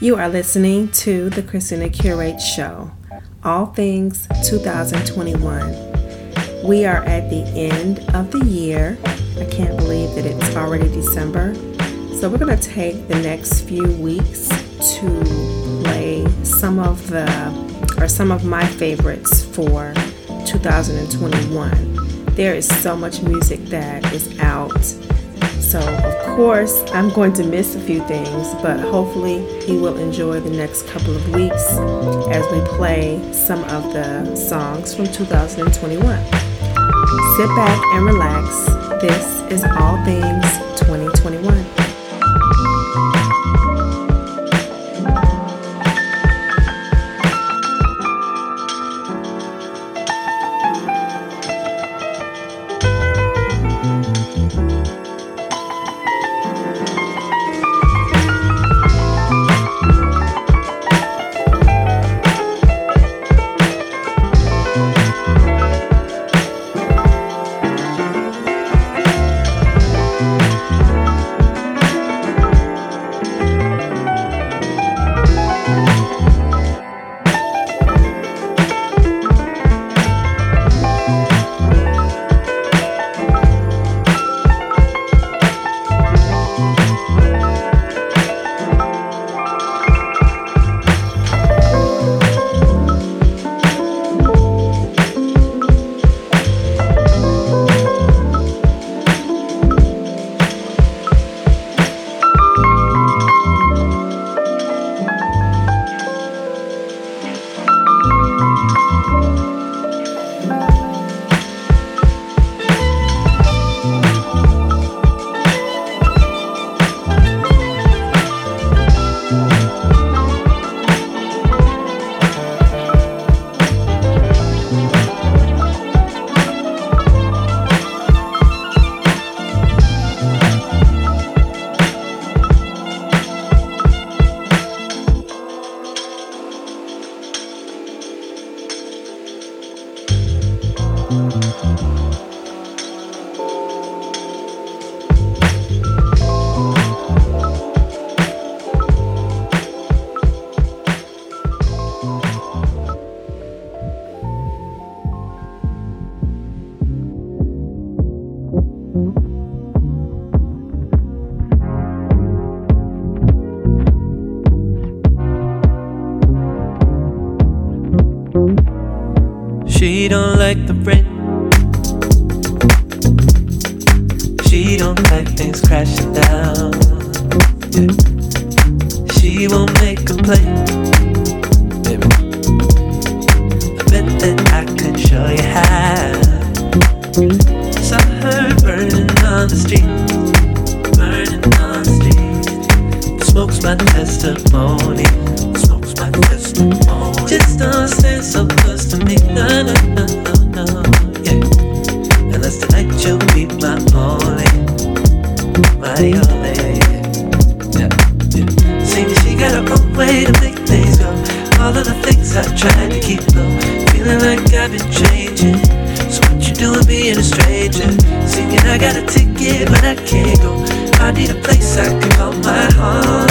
You are listening to the Christina Curate Show, all things 2021. We are at the end of the year. I can't believe that it's already December. So, we're going to take the next few weeks to play some of the or some of my favorites for 2021. There is so much music that is out so, of course, I'm going to miss a few things, but hopefully, you will enjoy the next couple of weeks as we play some of the songs from 2021. Sit back and relax. This is All Things I need a place I can call my home.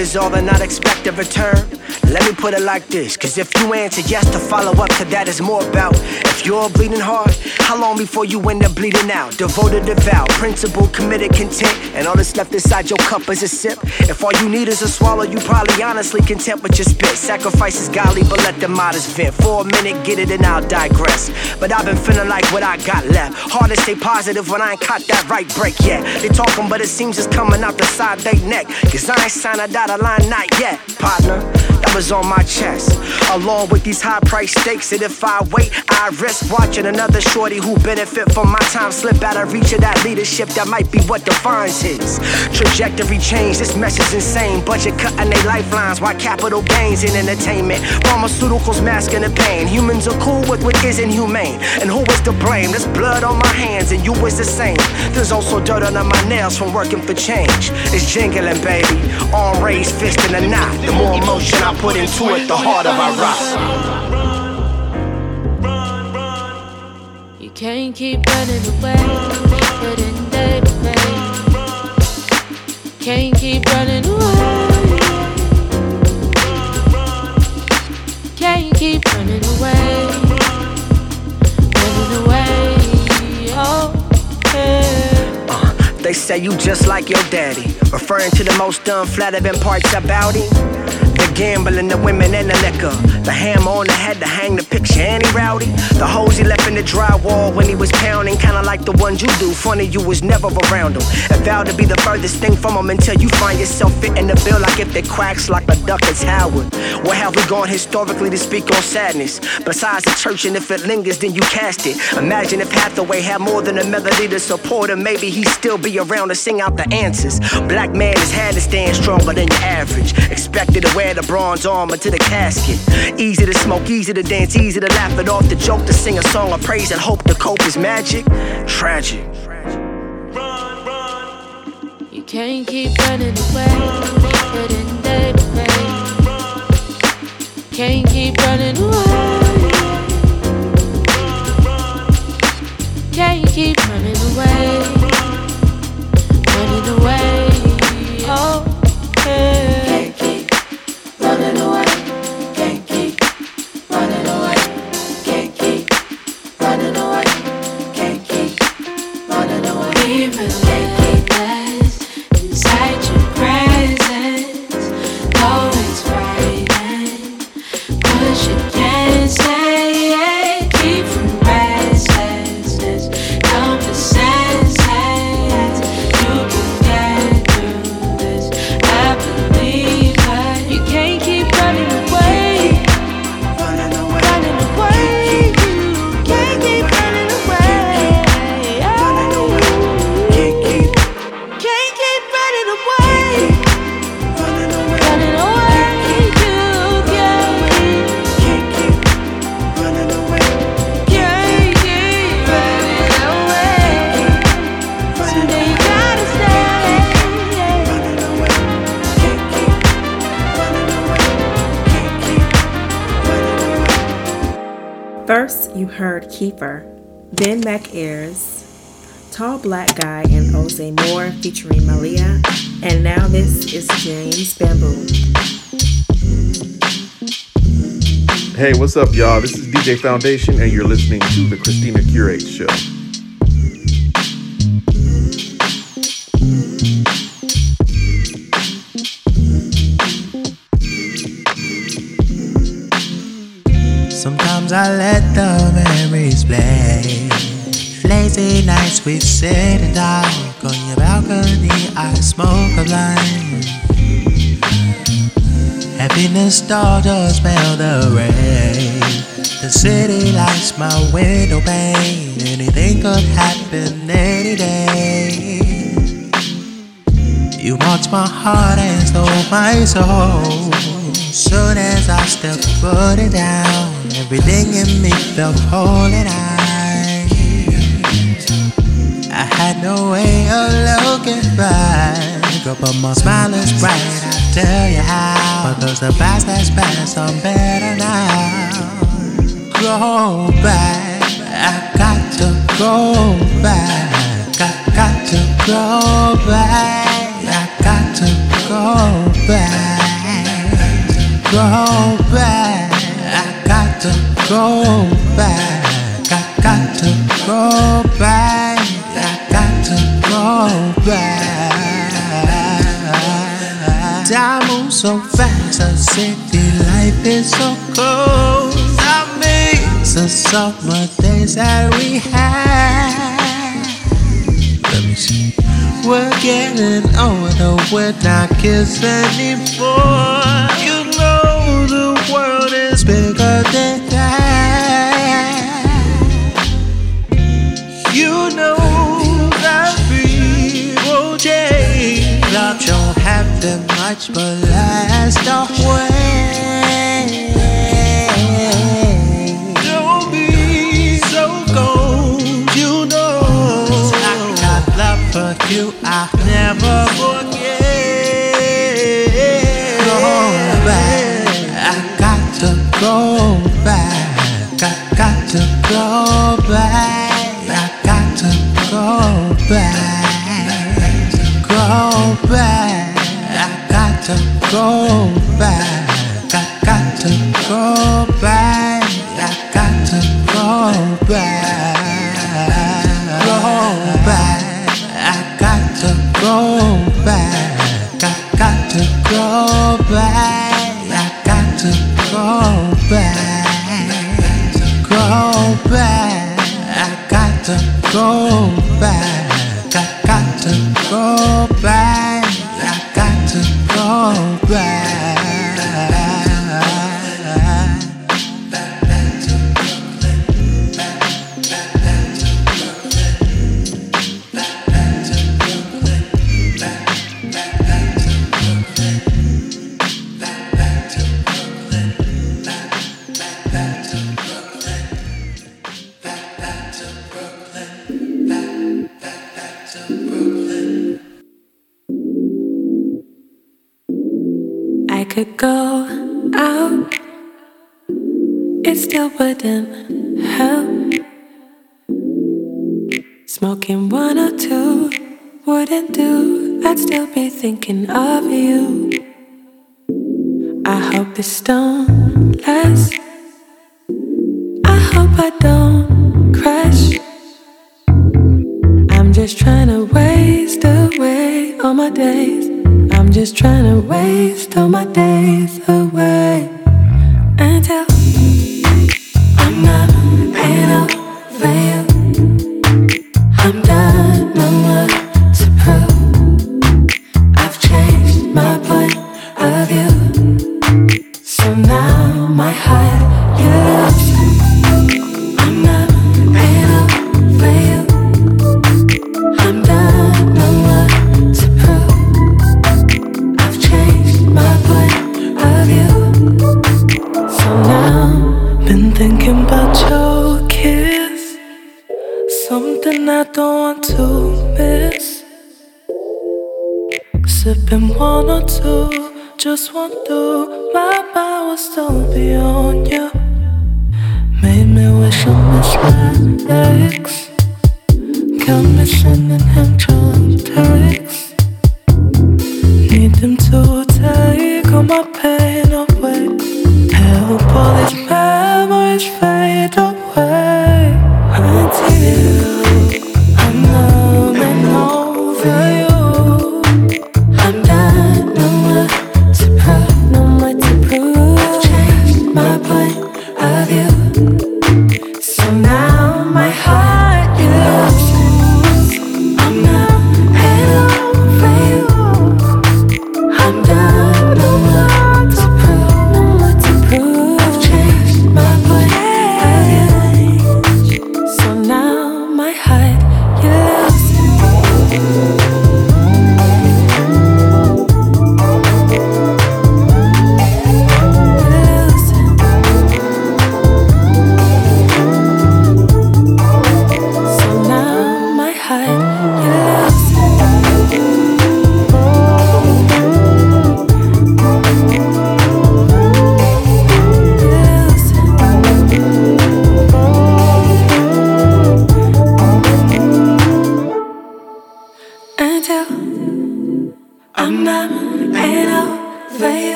His all and not expect a return? Let me put it like this, cause if you answer yes, to follow up to that is more about if you're bleeding hard, how long before you end up bleeding out? Devoted, devout, principle, committed, content, and all that's left inside your cup is a sip. If all you need is a swallow, you probably honestly content with your spit. Sacrifice is godly, but let the modest vent. For a minute, get it and I'll digress. But I've been feeling like what I got left. Hard to stay positive when I ain't caught that right break yet. They talking, but it seems it's coming out the side they neck. Cause I ain't signed a dotted line, not yet, partner. Was on my chest. Along with these high price stakes, and if I wait, I risk watching another shorty who benefit from my time slip out of reach of that leadership that might be what defines his trajectory change. This mess is insane. Budget cutting their lifelines, why capital gains in entertainment? Pharmaceuticals masking the pain. Humans are cool with what isn't humane. And who is to blame? There's blood on my hands, and you is the same. There's also dirt under my nails from working for change. It's jingling, baby. Arm raised, fist in a knot. The more emotion I put into it, the heart of our rock. You can't keep running away, running day Can't keep running away. They say you just like your daddy, referring to the most unflattering parts about him. The gambling, the women, and the liquor. The hammer on the head to hang the picture, and he rowdy. The hoes he left in the drywall when he was pounding, kinda like the ones you do. Funny, you was never around him. And vowed to be the furthest thing from him until you find yourself fitting the bill like if it quacks like a duck, it's Howard. Where have we gone historically to speak on sadness? Besides the church, and if it lingers, then you cast it. Imagine if Hathaway had more than a melody to support him, maybe he'd still be around to sing out the answers. Black man has had to stand stronger than your average. Expected to wear the bronze armor to the casket. Easy to smoke, easy to dance, easy to laugh it off the joke, to sing a song of praise and hope to cope is magic. Tragic. You can't keep running away, running day Can't keep running away. Can't keep running away, away. Heard Kiefer, then Mac Ayres, Tall Black Guy, and Jose Moore featuring Malia, and now this is James Bamboo. Hey, what's up, y'all? This is DJ Foundation, and you're listening to The Christina Curate Show. Sometimes I let the memories play. Lazy nights we sit and talk on your balcony. I smoke a blind. Happiness daughter smell the rain. The city lights my window pane. Anything could happen any day. You marked my heart and stole my soul. Soon as I stepped foot down, everything in me felt whole and I. I had no way of looking back, but my smile is bright. I tell you how, because the past has passed, I'm better now. Go back, I got to go back, I got to go back I got to go back, go back. Go back. I got to go back. I got to go back. Time moves so fast, the city life is so cold. I miss the summer days that we had. Let me see. We're getting older, we're not kids anymore. You know the world is bigger than much, but last away. you I never forget. Go back, I got to go got could go out, it still wouldn't help. Smoking one or two wouldn't do, I'd still be thinking of you. I hope this don't last. I hope I don't crash. I'm just trying to waste away all my days just trying to waste all my days away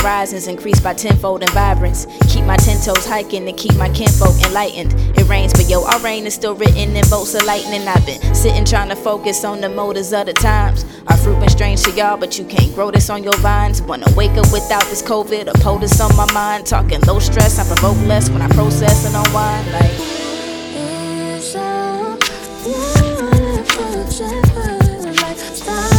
horizons increased by tenfold in vibrance. Keep my ten toes hiking and keep my kinfolk enlightened. It rains, but yo, our rain is still written in bolts of lightning. I've been sitting trying to focus on the motors of the times. Our fruit been strange to y'all, but you can't grow this on your vines. Wanna wake up without this COVID, a POTUS on my mind. Talking low stress, I provoke less when I process and unwind. Like, It's a beautiful chapter, like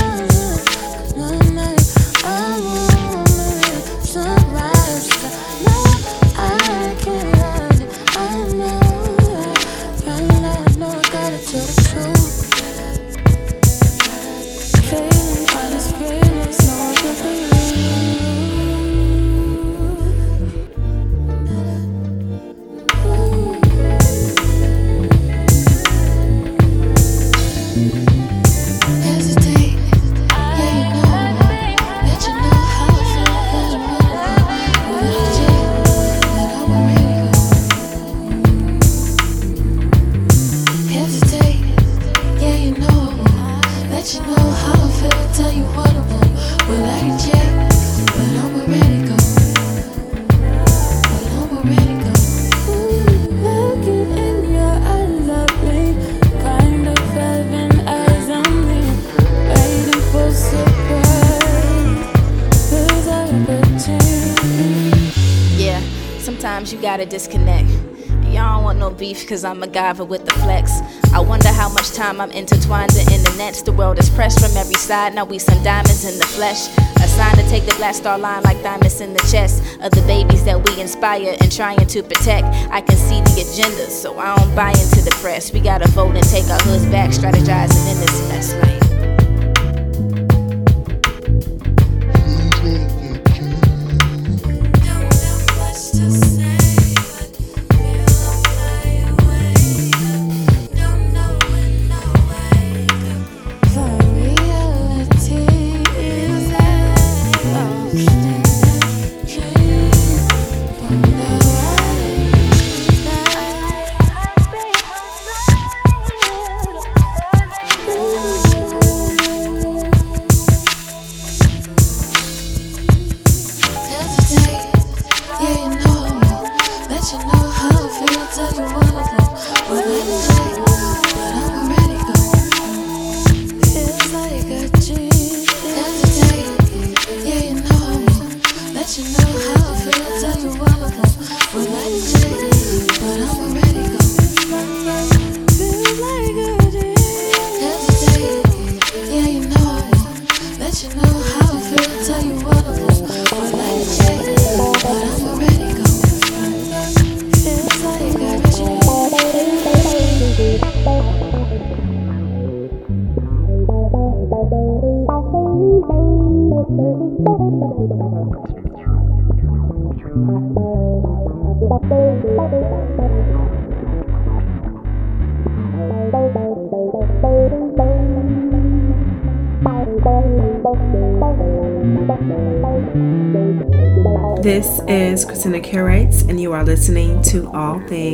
disconnect. Y'all don't want no beef, cause I'm a MacGyver with the flex. I wonder how much time I'm intertwined in the nets. The world is pressed from every side, now we some diamonds in the flesh. A sign to take the black star line like diamonds in the chest of the babies that we inspire and trying to protect. I can see the agenda, so I don't buy into the press. We gotta vote and take our hoods back, strategizing in this mess. Like, listening to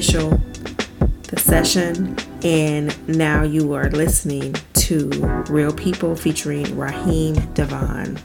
official, the session, and now you are listening to Real People featuring Raheem DeVaughn.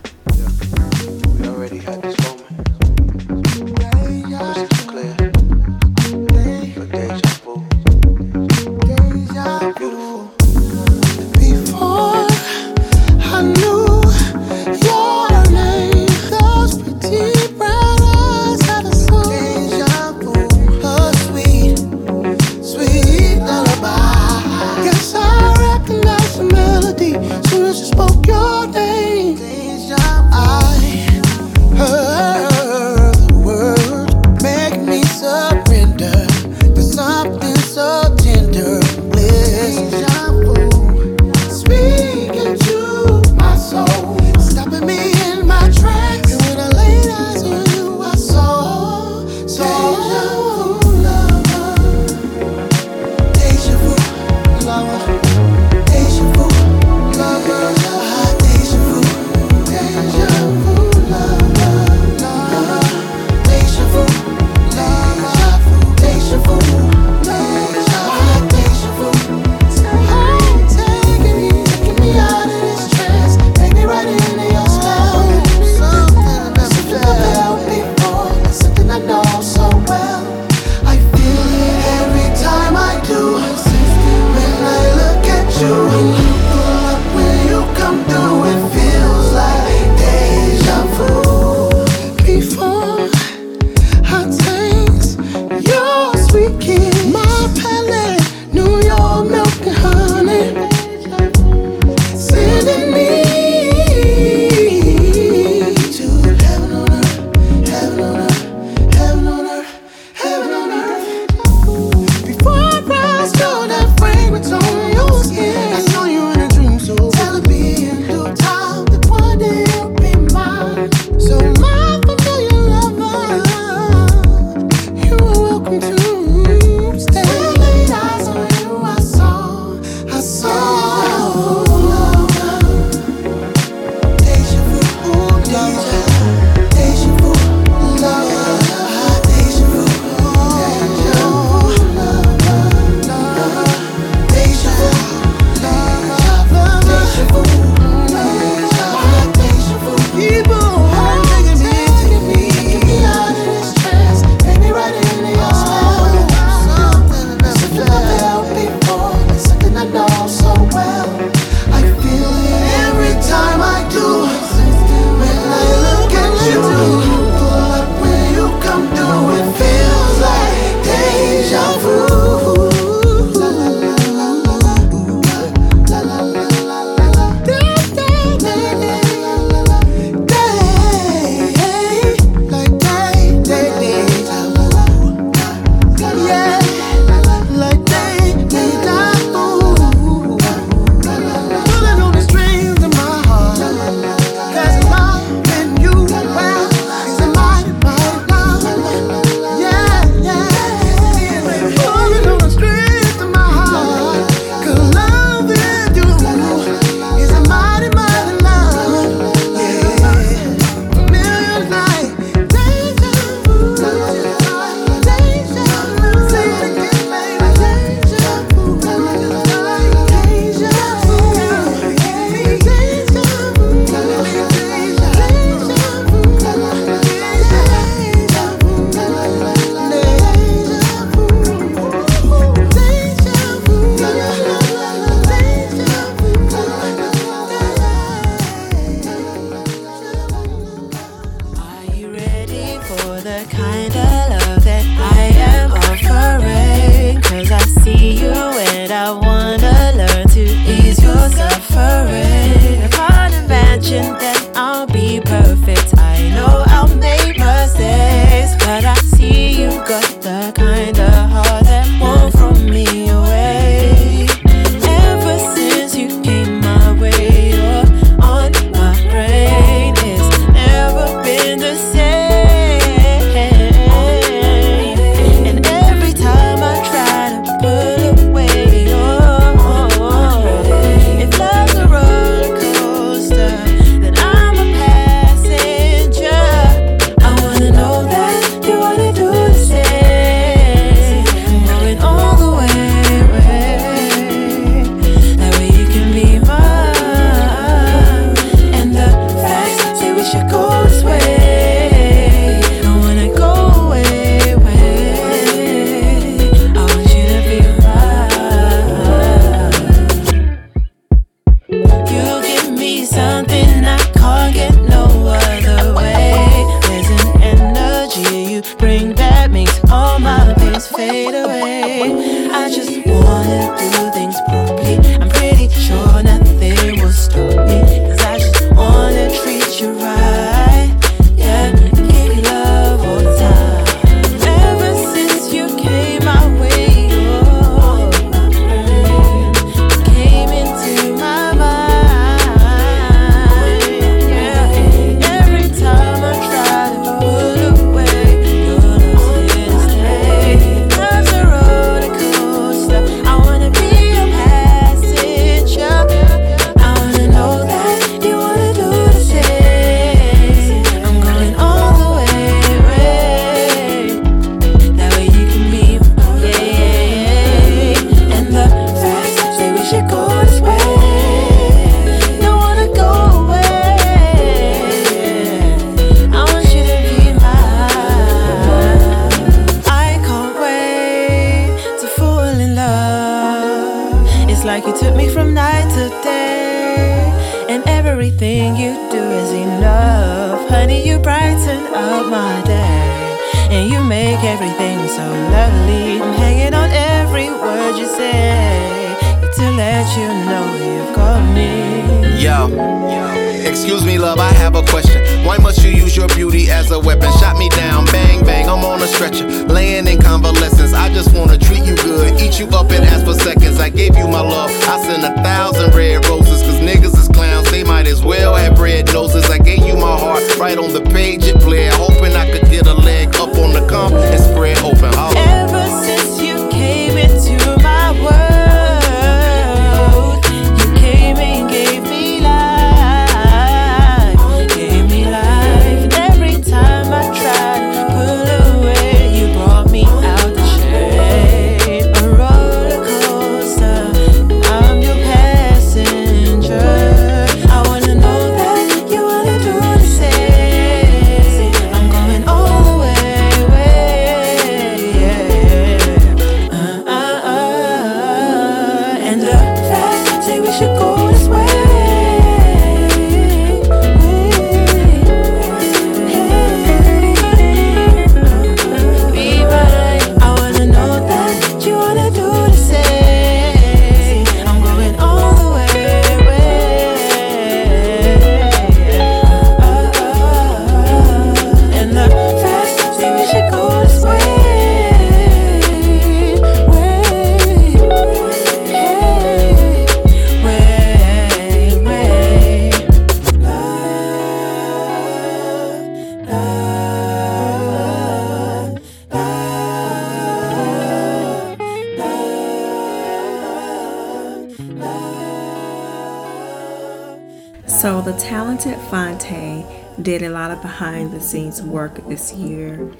scenes work this year.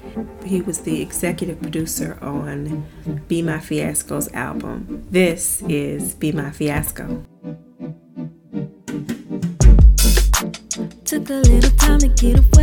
He was the executive producer on Be My Fiasco's album. This is Be My Fiasco. Took a little time to get away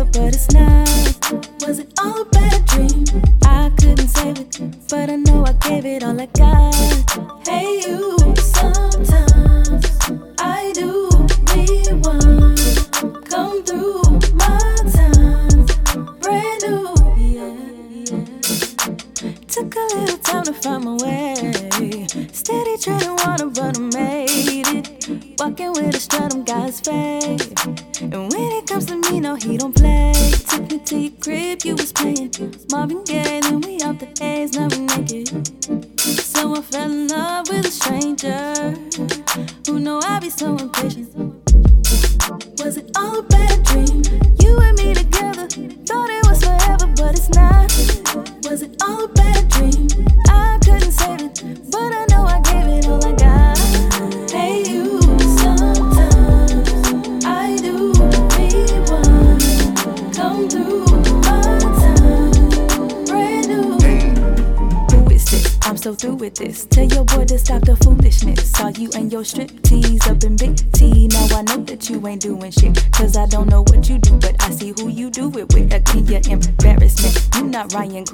over, but it's not. Was it all a bad dream? I couldn't save it, but I know I gave it all I got.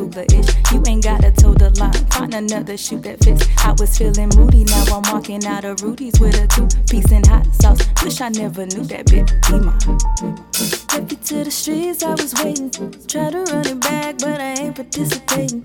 Vancouver ish. You ain't gotta toe the line, find another shoe that fits. I was feeling moody, now I'm walking out of Rudy's with a two piece and hot sauce. Wish I never knew that bit. Be mine. you to the streets, I was waiting. Try to run it back, but I ain't participating.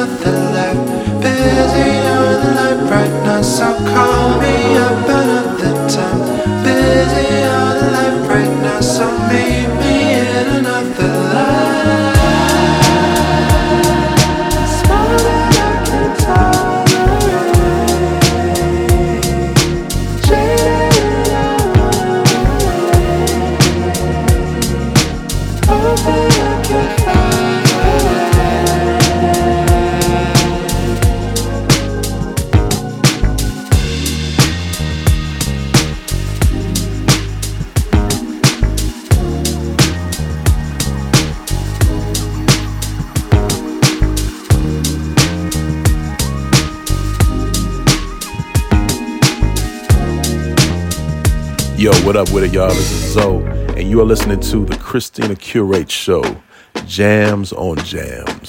Another life. What up with it, y'all? This is Zoe, and you are listening to the Christina Curates Show, Jams on Jams.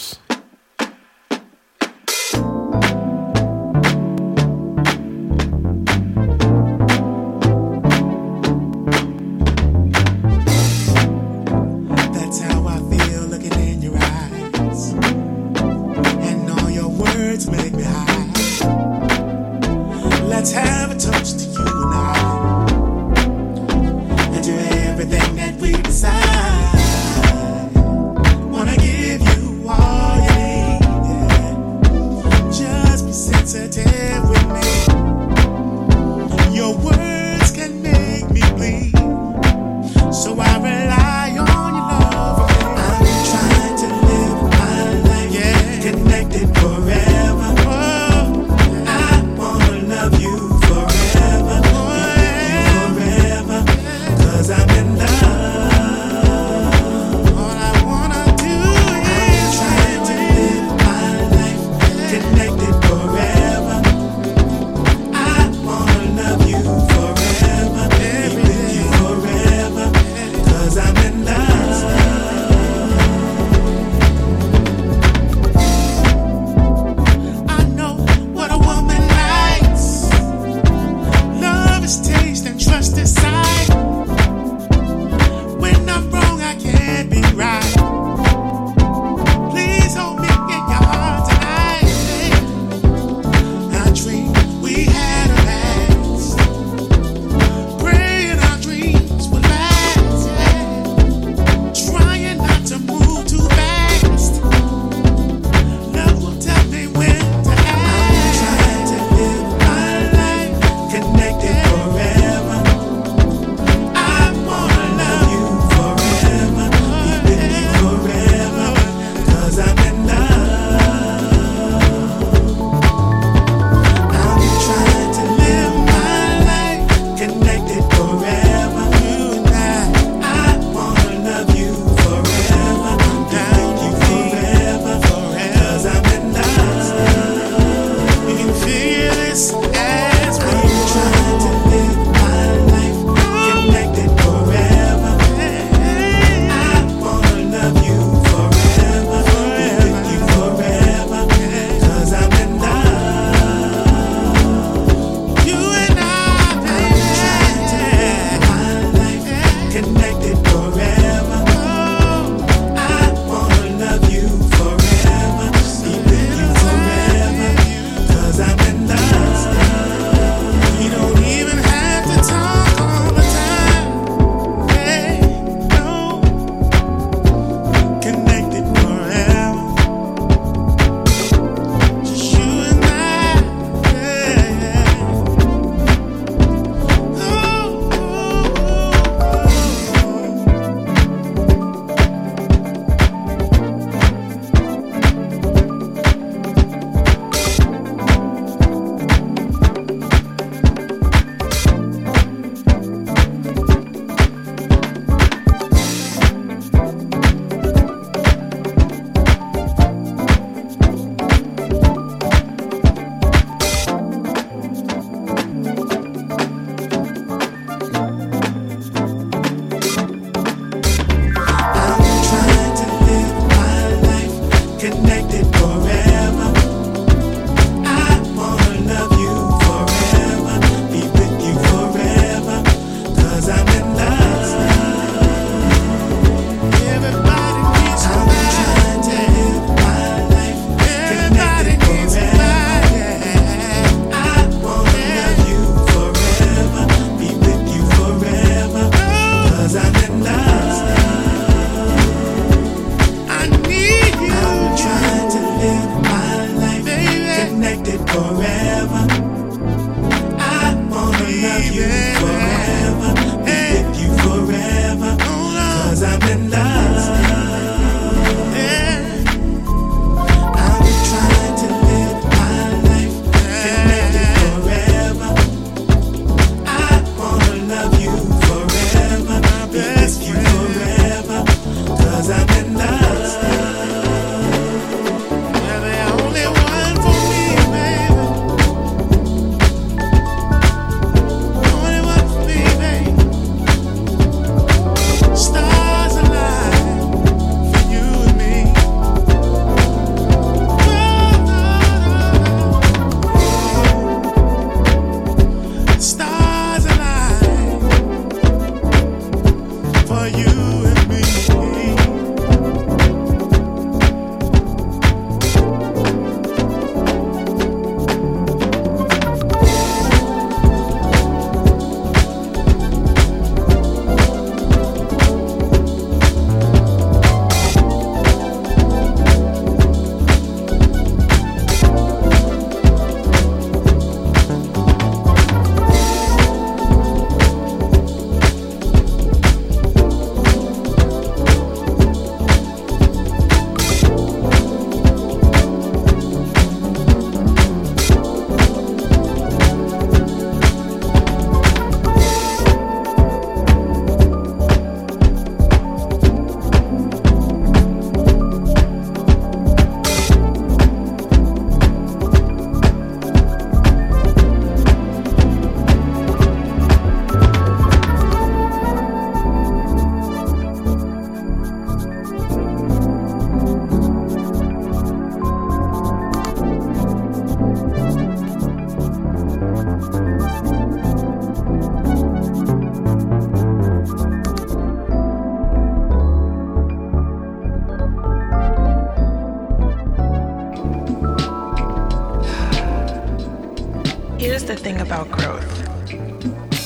About growth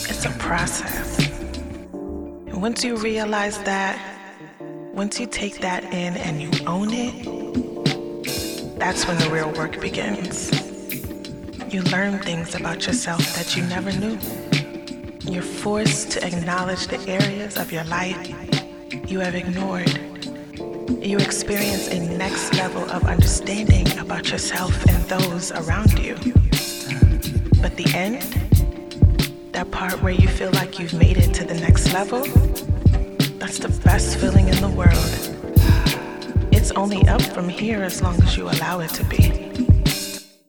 it's a process. And once you realize that, once you take that in and you own it, that's when the real work begins. You learn things about yourself that you never knew. You're forced to acknowledge the areas of your life you have ignored. You experience a next level of understanding about yourself and those around you. But the end, that part where you feel like you've made it to the next level, that's the best feeling in the world. It's only up from here as long as you allow it to be.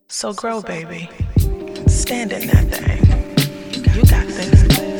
So grow, baby. Stand in that thing. You got this.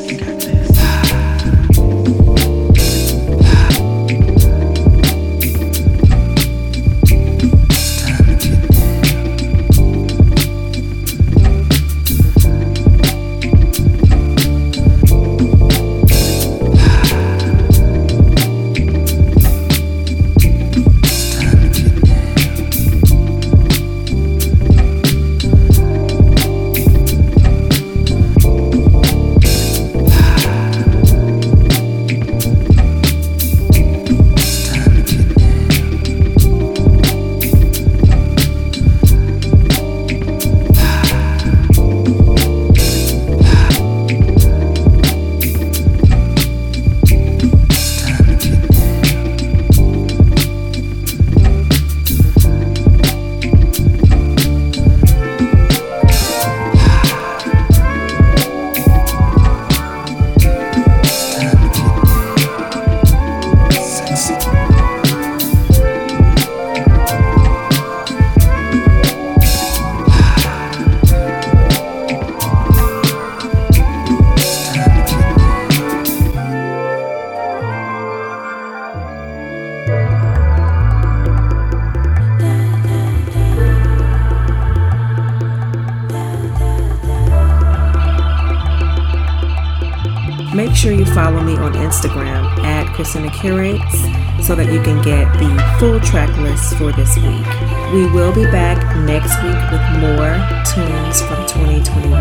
So that you can get the full track list for this week. We will be back next week with more tunes from 2021.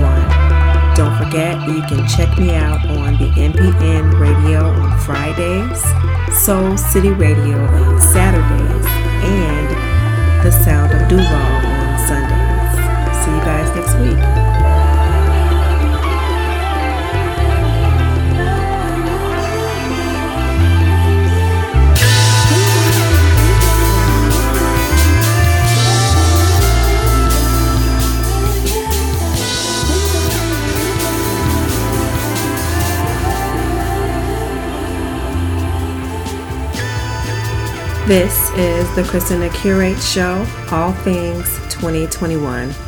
Don't forget, you can check me out on the MPN radio on Fridays, Soul City Radio on Saturdays, and The Sound of Duval on Sundays. See you guys next week. This is the Christina Curates Show, all things 2021.